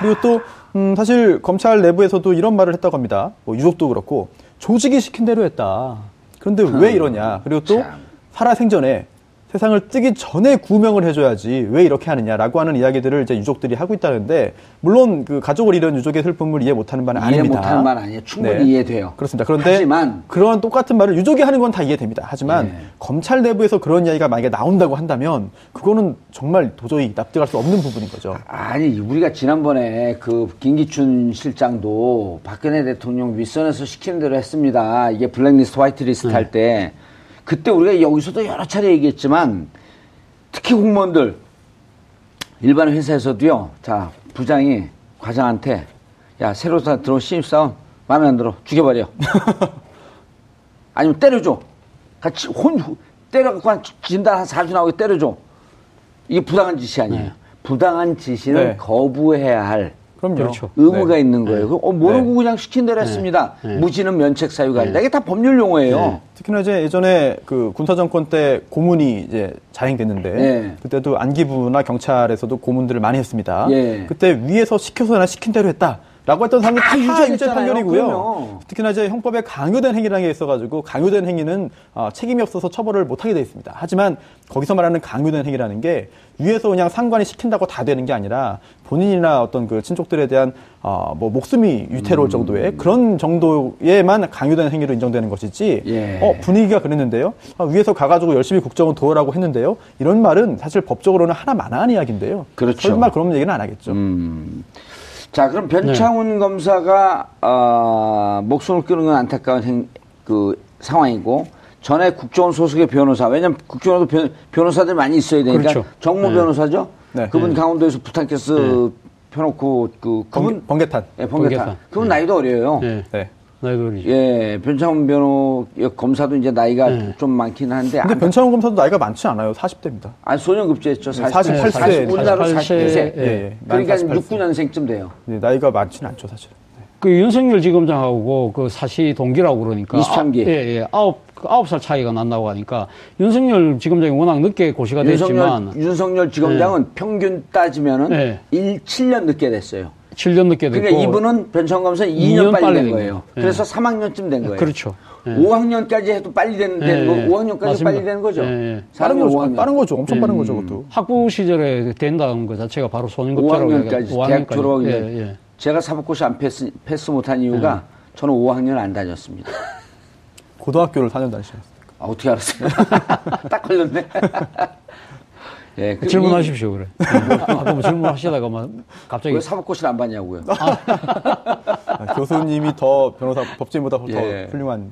그리고 또 음, 사실 검찰 내부에서도 이런 말을 했다고 합니다. 뭐 유족도 그렇고 조직이 시킨 대로 했다. 그런데 왜 이러냐? 그리고 또 참. 살아 생전에 세상을 뜨기 전에 구명을 해줘야지 왜 이렇게 하느냐라고 하는 이야기들을 이제 유족들이 하고 있다는데 물론 그 가족을 잃은 유족의 슬픔을 이해 못하는 바는 이해 아닙니다. 못하는 말 아니에요. 충분히 네. 이해돼요. 그렇습니다. 그런데 하지만 그런 똑같은 말을 유족이 하는 건 다 이해됩니다. 하지만 네. 검찰 내부에서 그런 이야기가 만약에 나온다고 한다면 그거는 정말 도저히 납득할 수 없는 부분인 거죠. 아니 우리가 지난번에 그 김기춘 실장도 박근혜 대통령 윗선에서 시키는 대로 했습니다. 이게 블랙리스트 화이트리스트 네. 할때 그때 우리가 여기서도 여러 차례 얘기했지만 특히 공무원들 일반 회사에서도요. 자 부장이 과장한테 야 새로 다 들어온 신입사원 마음에 안 들어 죽여버려. 아니면 때려줘. 같이 혼 때려갖고 한 진단 한 4주 나오게 때려줘. 이게 부당한 짓이 아니에요. 부당한 지시는 네. 거부해야 할 그럼요. 그렇죠. 의무가 네. 있는 거예요. 그, 어, 모르고 네. 그냥 시킨 대로 했습니다. 무지는 면책 사유가 아니다. 이게 다 법률 용어예요. 특히나 이제 예전에 그 군사 정권 때 고문이 이제 자행됐는데 예. 그때도 안기부나 경찰에서도 고문들을 많이 했습니다. 예. 그때 위에서 시켜서 나 시킨 대로 했다 라고 했던 사람이 다다 유죄 유죄. 판결이고요. 그럼요. 특히나 이제 형법에 강요된 행위라는 게 있어가지고 강요된 행위는 아, 책임이 없어서 처벌을 못하게 돼 있습니다. 하지만 거기서 말하는 강요된 행위라는 게 위에서 그냥 상관이 시킨다고 다 되는 게 아니라 본인이나 어떤 그 친족들에 대한 아, 뭐 목숨이 음. 위태로울 정도의 그런 정도에만 강요된 행위로 인정되는 것이지 예. 어, 분위기가 그랬는데요. 아, 위에서 가가지고 열심히 국정을 도우라고 했는데요. 이런 말은 사실 법적으로는 하나 만한 이야기인데요. 그렇죠. 설마 그런 얘기는 안 하겠죠. 음. 자, 그럼 변창훈 검사가 어, 목숨을 끊은 건 안타까운 행, 그 상황이고 전에 국정원 소속의 변호사 왜냐면 국정원도 변, 변호사들 많이 있어야 되니까 그렇죠. 정모 네. 변호사죠. 네. 그분 강원도에서 부탄캐스 펴놓고 그 그분 번개, 번개 탄. 예, 번개탄. 번개탄. 그분 나이도 어려요. 예. 네. 나이도 어리죠. 예, 변창훈 변호 검사도 이제 나이가 좀 많긴 한데 근데 안, 변창훈 검사도 나이가 많지 않아요. 40대입니다. 아, 소년급제했죠. 40, 48 세, 40, 우리나라 48 세, 49세. 예, 예. 그러니까 48 세. 69년생쯤 돼요. 네, 나이가 많지는 않죠, 사실. 그 윤석열 지검장하고 그 사시 동기라고 그러니까 23기. 아, 예, 예. 아홉 그 아홉 살 차이가 난다고 하니까 윤석열 지검장이 워낙 늦게 고시가 됐지만 윤석열, 윤석열 지검장은 평균 따지면은 네. 일 7년 늦게 됐어요. 7년 늦게 됐고 그러니까 이분은 변창 검사 2년, 2년 빨리 빨리 된된 거예요. 거예요. 그래서 3학년쯤 된 거예요. 그렇죠. 예. 5학년까지 해도 빨리 되는, 되는 예, 예. 거, 5학년까지 맞습니다. 빨리 되는 거죠. 예, 예. 빠른 4학년, 거죠. 5학년. 빠른 거죠. 엄청 빠른 거죠, 그것도. 학부 시절에 된다는 것 자체가 바로 소년급제라고 5학년까지, 대학 졸업하기 예. 예. 제가 사법고시 안 패스, 패스 못한 이유가 저는 5학년 안 다녔습니다. 고등학교를 4년 다니셨어요. 아, 어떻게 알았어요? 딱 걸렸네. 예, 그 질문하십시오 그래. 아까 뭐 질문하시다가 막 이- 갑자기 왜 사법고시를 안 봤냐고요. 아, 교수님이 더 변호사, 법제인보다 더 예. 훌륭한.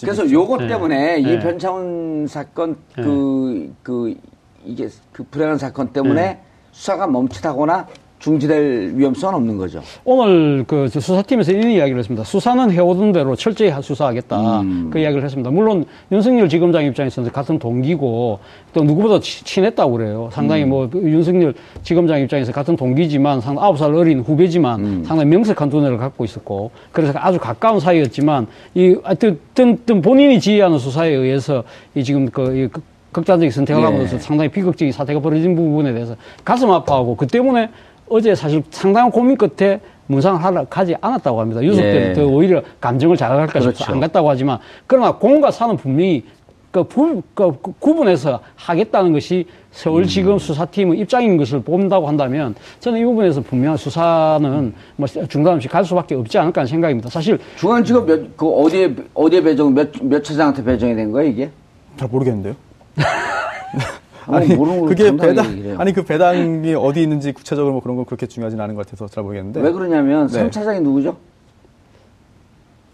그래서. 요것 때문에 이 네. 변창훈 사건 그, 그, 이게 그 불행한 사건 때문에 수사가 멈칫하거나 중지될 위험성은 없는 거죠. 오늘 그 수사팀에서 이런 이야기를 했습니다. 수사는 해오던 대로 철저히 수사하겠다. 그 이야기를 했습니다. 물론 윤석열 지검장 입장에서는 같은 동기고 또 누구보다 치- 친했다고 그래요. 상당히 뭐 윤석열 지검장 입장에서 같은 동기지만 상당 아홉 살 어린 후배지만 상당히 명색한 두뇌를 갖고 있었고 그래서 아주 가까운 사이였지만 이 하여튼 어떤 본인이 지휘하는 수사에 의해서 이 지금 그, 이 극- 극단적인 선택을 예. 하면서 상당히 비극적인 사태가 벌어진 부분에 대해서 가슴 아파하고 그 때문에 어제 사실 상당한 고민 끝에 문상을 하러 가지 않았다고 합니다. 유속 예. 때더 오히려 감정을 자극할까 싶어서 그렇죠. 안 갔다고 하지만 그러나 공과 사는 분명히 그, 부, 그 구- 구분해서 하겠다는 것이 음. 서울지검 수사팀의 입장인 것을 본다고 한다면 저는 이 부분에서 분명한 수사는 뭐 중단 없이 갈 수밖에 없지 않을까 하는 생각입니다. 사실 중앙지검 몇, 그 어디에, 어디에 배정, 몇, 몇 차장한테 배정이 된 거예요, 이게? 잘 모르겠는데요. 아니, 모르는 걸 그게 배당. 아니 그 배당이 어디 있는지 구체적으로 뭐 그런 건 그렇게 중요하진 않은 것 같아서 잘 모르겠는데. 왜 그러냐면 네. 삼 3차장이 누구죠?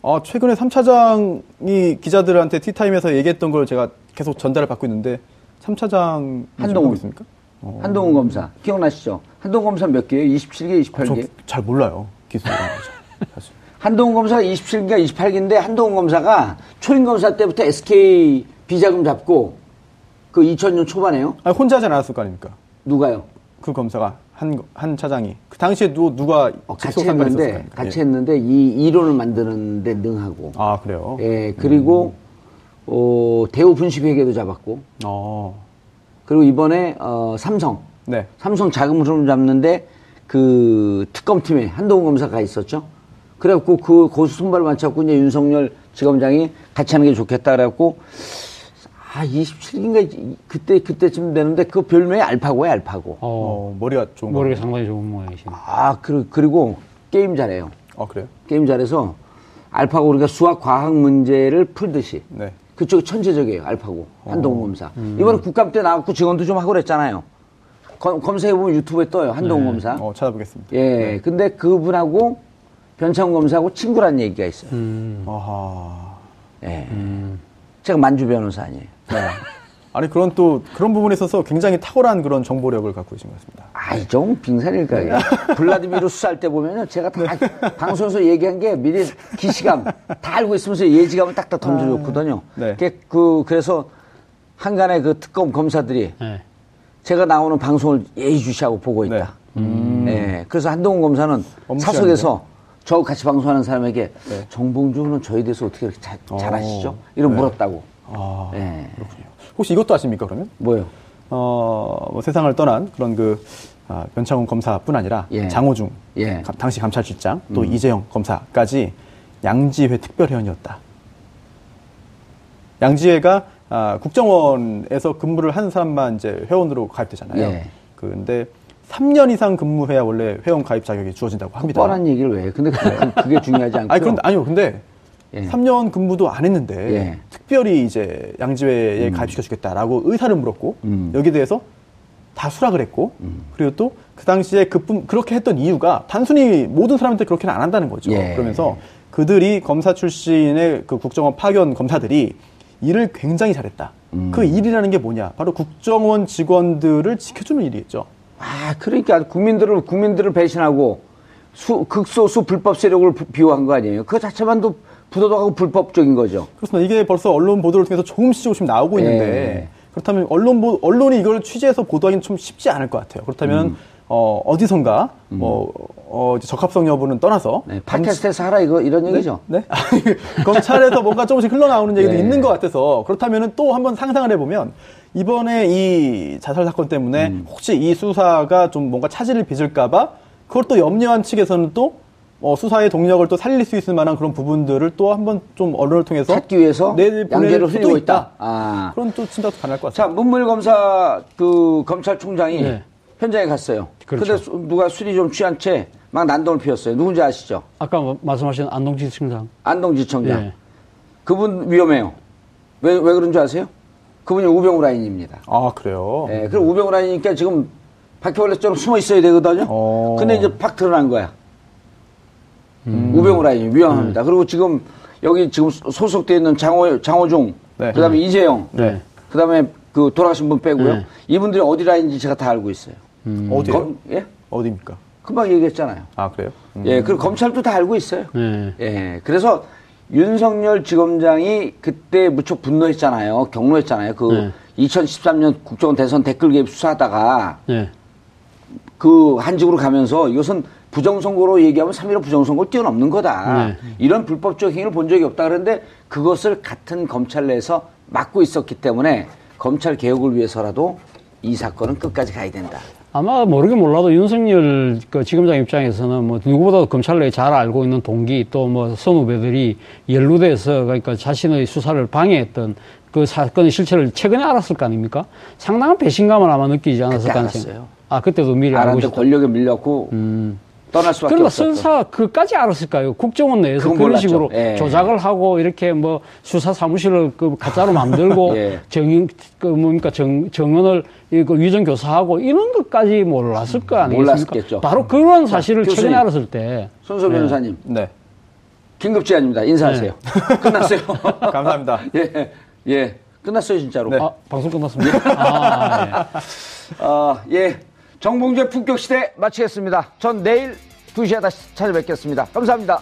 아, 최근에 3차장이 기자들한테 티타임에서 얘기했던 걸 제가 계속 전달을 받고 있는데 3차장 한동훈. 있습니까? 어. 한동훈 검사. 기억나시죠? 한동훈 검사 몇 개예요? 27개, 28개? 저잘 몰라요. 기술이라는 거죠. 사실. 한동훈 검사가 27기인가 28기인데 한동훈 검사가 초임 검사 때부터 SK 비자금 잡고 그 2000년 초반에요. 아니, 혼자 하지 않았을 거 아닙니까? 누가요? 그 검사가 한, 한 차장이 그 당시에 누, 누가 어, 같이 했는데? 같이 예. 했는데 이 이론을 만드는데 능하고. 아 그래요. 예, 그리고 음. 어, 대우 분식회계도 잡았고. 어, 그리고 이번에 어, 삼성. 네. 삼성 자금 흐름 잡는데 그 특검팀에 한동훈 검사가 있었죠. 그래갖고 그 고수 손발 맞췄고 이제 윤석열 지검장이 같이 하는 게 좋겠다 그래갖고 아 27인가 그때 그때쯤 되는데 그 별명이 알파고야 알파고. 어, 어, 머리가 좋은 거. 머리가 상당히 좋은 모양이시네. 아 그리고 그리고 게임 잘해요. 어 그래요. 게임 잘해서 알파고 우리가 수학 과학 문제를 풀듯이 네. 그쪽 천재적이에요 알파고 한동훈 검사 이번에 국감 때 나왔고 직원도 좀 하고 그랬잖아요. 검- 검색해보면 유튜브에 떠요 한동훈 검사. 어 찾아보겠습니다. 예, 근데 그분하고 변창훈 검사하고 친구란 얘기가 있어요. 음. 아하. 예. 제가 만주 변호사 아니에요. 네. 아니 그런 또 그런 부분에 있어서 굉장히 탁월한 그런 정보력을 갖고 계신 것 같습니다. 아이, 좀 빙산일까 요? 블라디미르 수사할 때 보면은 제가 다 방송에서 얘기한 게 미리 기시감 다 알고 있으면서 예지감을 딱딱 던져줬거든요. 네. 그게 그, 그래서 한간의 그 특검 검사들이 네. 제가 나오는 방송을 예의주시하고 보고 있다. 네. 그래서 한동훈 검사는 사석에서 저 같이 방송하는 사람에게 네. 정봉주는 저에 대해서 어떻게 그렇게 잘, 잘 아시죠? 이런 네. 물었다고. 아, 네. 혹시 이것도 아십니까 그러면? 뭐요? 어, 뭐 세상을 떠난 그런 그 아, 변창훈 검사뿐 아니라 예. 장호중 예. 가- 당시 감찰실장 또 이재영 검사까지 양지회 특별회원이었다. 양지회가 아, 국정원에서 근무를 한 사람만 이제 회원으로 가입되잖아요. 예. 근데 3년 이상 근무해야 원래 회원 가입 자격이 주어진다고 합니다. 뻔한 얘기를 왜 해? 근데 그, 그게 중요하지 않고. 아니 그런데 아니요. 근데 예. 3년 근무도 안 했는데 예. 특별히 이제 양지회에 가입시켜 주겠다라고 의사를 물었고 음. 여기에 대해서 다 수락을 했고 그리고 또 그 당시에 그뿐 그렇게 했던 이유가 단순히 모든 사람한테 그렇게는 안 한다는 거죠. 예. 그러면서 그들이 검사 출신의 그 국정원 파견 검사들이 일을 굉장히 잘했다. 음. 그 일이라는 게 뭐냐? 바로 국정원 직원들을 지켜주는 일이겠죠. 아, 그러니까 국민들을 국민들을 배신하고 수, 극소수 불법 세력을 부- 비호한 거 아니에요? 그 자체만도 부도덕하고 불법적인 거죠. 그렇습니다. 이게 벌써 언론 보도를 통해서 조금씩 조금씩 나오고 있는데 예. 그렇다면 언론 보, 언론이 이걸 취재해서 보도하기는 좀 쉽지 않을 것 같아요. 그렇다면 음. 어, 어디선가 뭐 어, 이제 적합성 여부는 떠나서 네, 팟캐스트에서 하라 이거 이런 얘기죠. 네? 아니, 검찰에서 뭔가 조금씩 흘러나오는 얘기도 예. 있는 것 같아서 그렇다면은 또 한번 상상을 해보면 이번에 이 자살 사건 때문에 음. 혹시 이 수사가 좀 뭔가 차질을 빚을까봐 그걸 또 염려한 측에서는 또 어, 수사의 동력을 또 살릴 수 있을 만한 그런 부분들을 또 한번 좀 언론을 통해서 찾기 위해서 양재를 수도 흐리고 있다. 아. 그런 또 진단도 가능할 것 자, 같습니다. 문물 검사 그 검찰총장이 네. 현장에 갔어요. 그렇죠. 근데 수- 누가 술이 좀 취한 채 막 난동을 피웠어요. 누군지 아시죠? 아까 뭐 말씀하신 안동지 청장. 안동지청장. 예. 그분 위험해요. 왜, 왜 그런 줄 아세요? 그분이 우병우 라인입니다. 아 그래요. 예, 그럼 우병우 라인이니까 지금 바퀴벌레처럼 숨어 있어야 되거든요. 어. 근데 이제 팍 드러난 거야. 음. 우병우 라인이 위험합니다. 그리고 지금 여기 지금 소속돼 있는 장호, 장호중, 네. 그다음에 이재영, 네. 그다음에 그 돌아가신 분 빼고요. 네. 이분들이 어디 라인인지 제가 다 알고 있어요. 어디요? 검- 예? 어디입니까? 금방 얘기했잖아요. 아 그래요? 음. 예, 그리고 검찰도 다 알고 있어요. 네. 예, 그래서 윤석열 지검장이 그때 무척 분노했잖아요. 경로했잖아요. 그 네. 2013년 국정원 대선 댓글 개입 수사하다가 네. 그 한직으로 가면서 이것은 부정선거로 얘기하면 3.15 부정선거를 뛰어넘는 거다. 네. 이런 불법적 행위를 본 적이 없다. 그런데 그것을 같은 검찰 내에서 막고 있었기 때문에 검찰 개혁을 위해서라도 이 사건은 끝까지 가야 된다. 아마 모르긴 몰라도 윤석열 그 지검장 입장에서는 뭐 누구보다도 검찰 내에 잘 알고 있는 동기 또 뭐 선후배들이 연루돼서 그러니까 자신의 수사를 방해했던 그 사건의 실체를 최근에 알았을 거 아닙니까? 상당한 배신감을 아마 느끼지 알았어요. 생각. 아 그때도 미리 알고 있었다. 권력에 밀렸고 음. 떠날 수밖에 그러니까 없었던. 선사 그까지 알았을까요? 국정원 내에서 그런 몰랐죠. 식으로 예. 조작을 하고 이렇게 뭐 수사 사무실을 그 가짜로 만들고 예. 정인 그 뭡니까 정 정원을 이거 위정 교사하고 이런 것까지 몰랐을 거 아니겠습니까? 몰랐겠죠. 바로 그런 사실을 교수님. 최근에 알았을 때 손소 변호사님 네. 긴급 제안입니다. 인사하세요. 네. 끝났어요. 감사합니다. 예, 예. 끝났어요, 진짜로. 네. 아, 방송 끝났습니다. 아, 예. 아, 예. 정봉주의 품격 시대 마치겠습니다. 전 내일 2시에 다시 찾아뵙겠습니다. 감사합니다.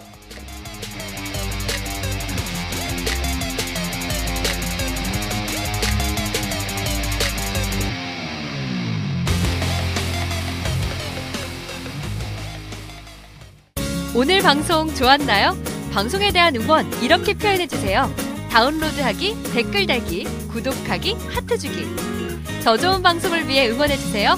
오늘 방송 좋았나요? 방송에 대한 응원 이렇게 표현해 주세요. 다운로드하기, 댓글 달기, 구독하기, 하트 주기. 저 좋은 방송을 위해 응원해 주세요.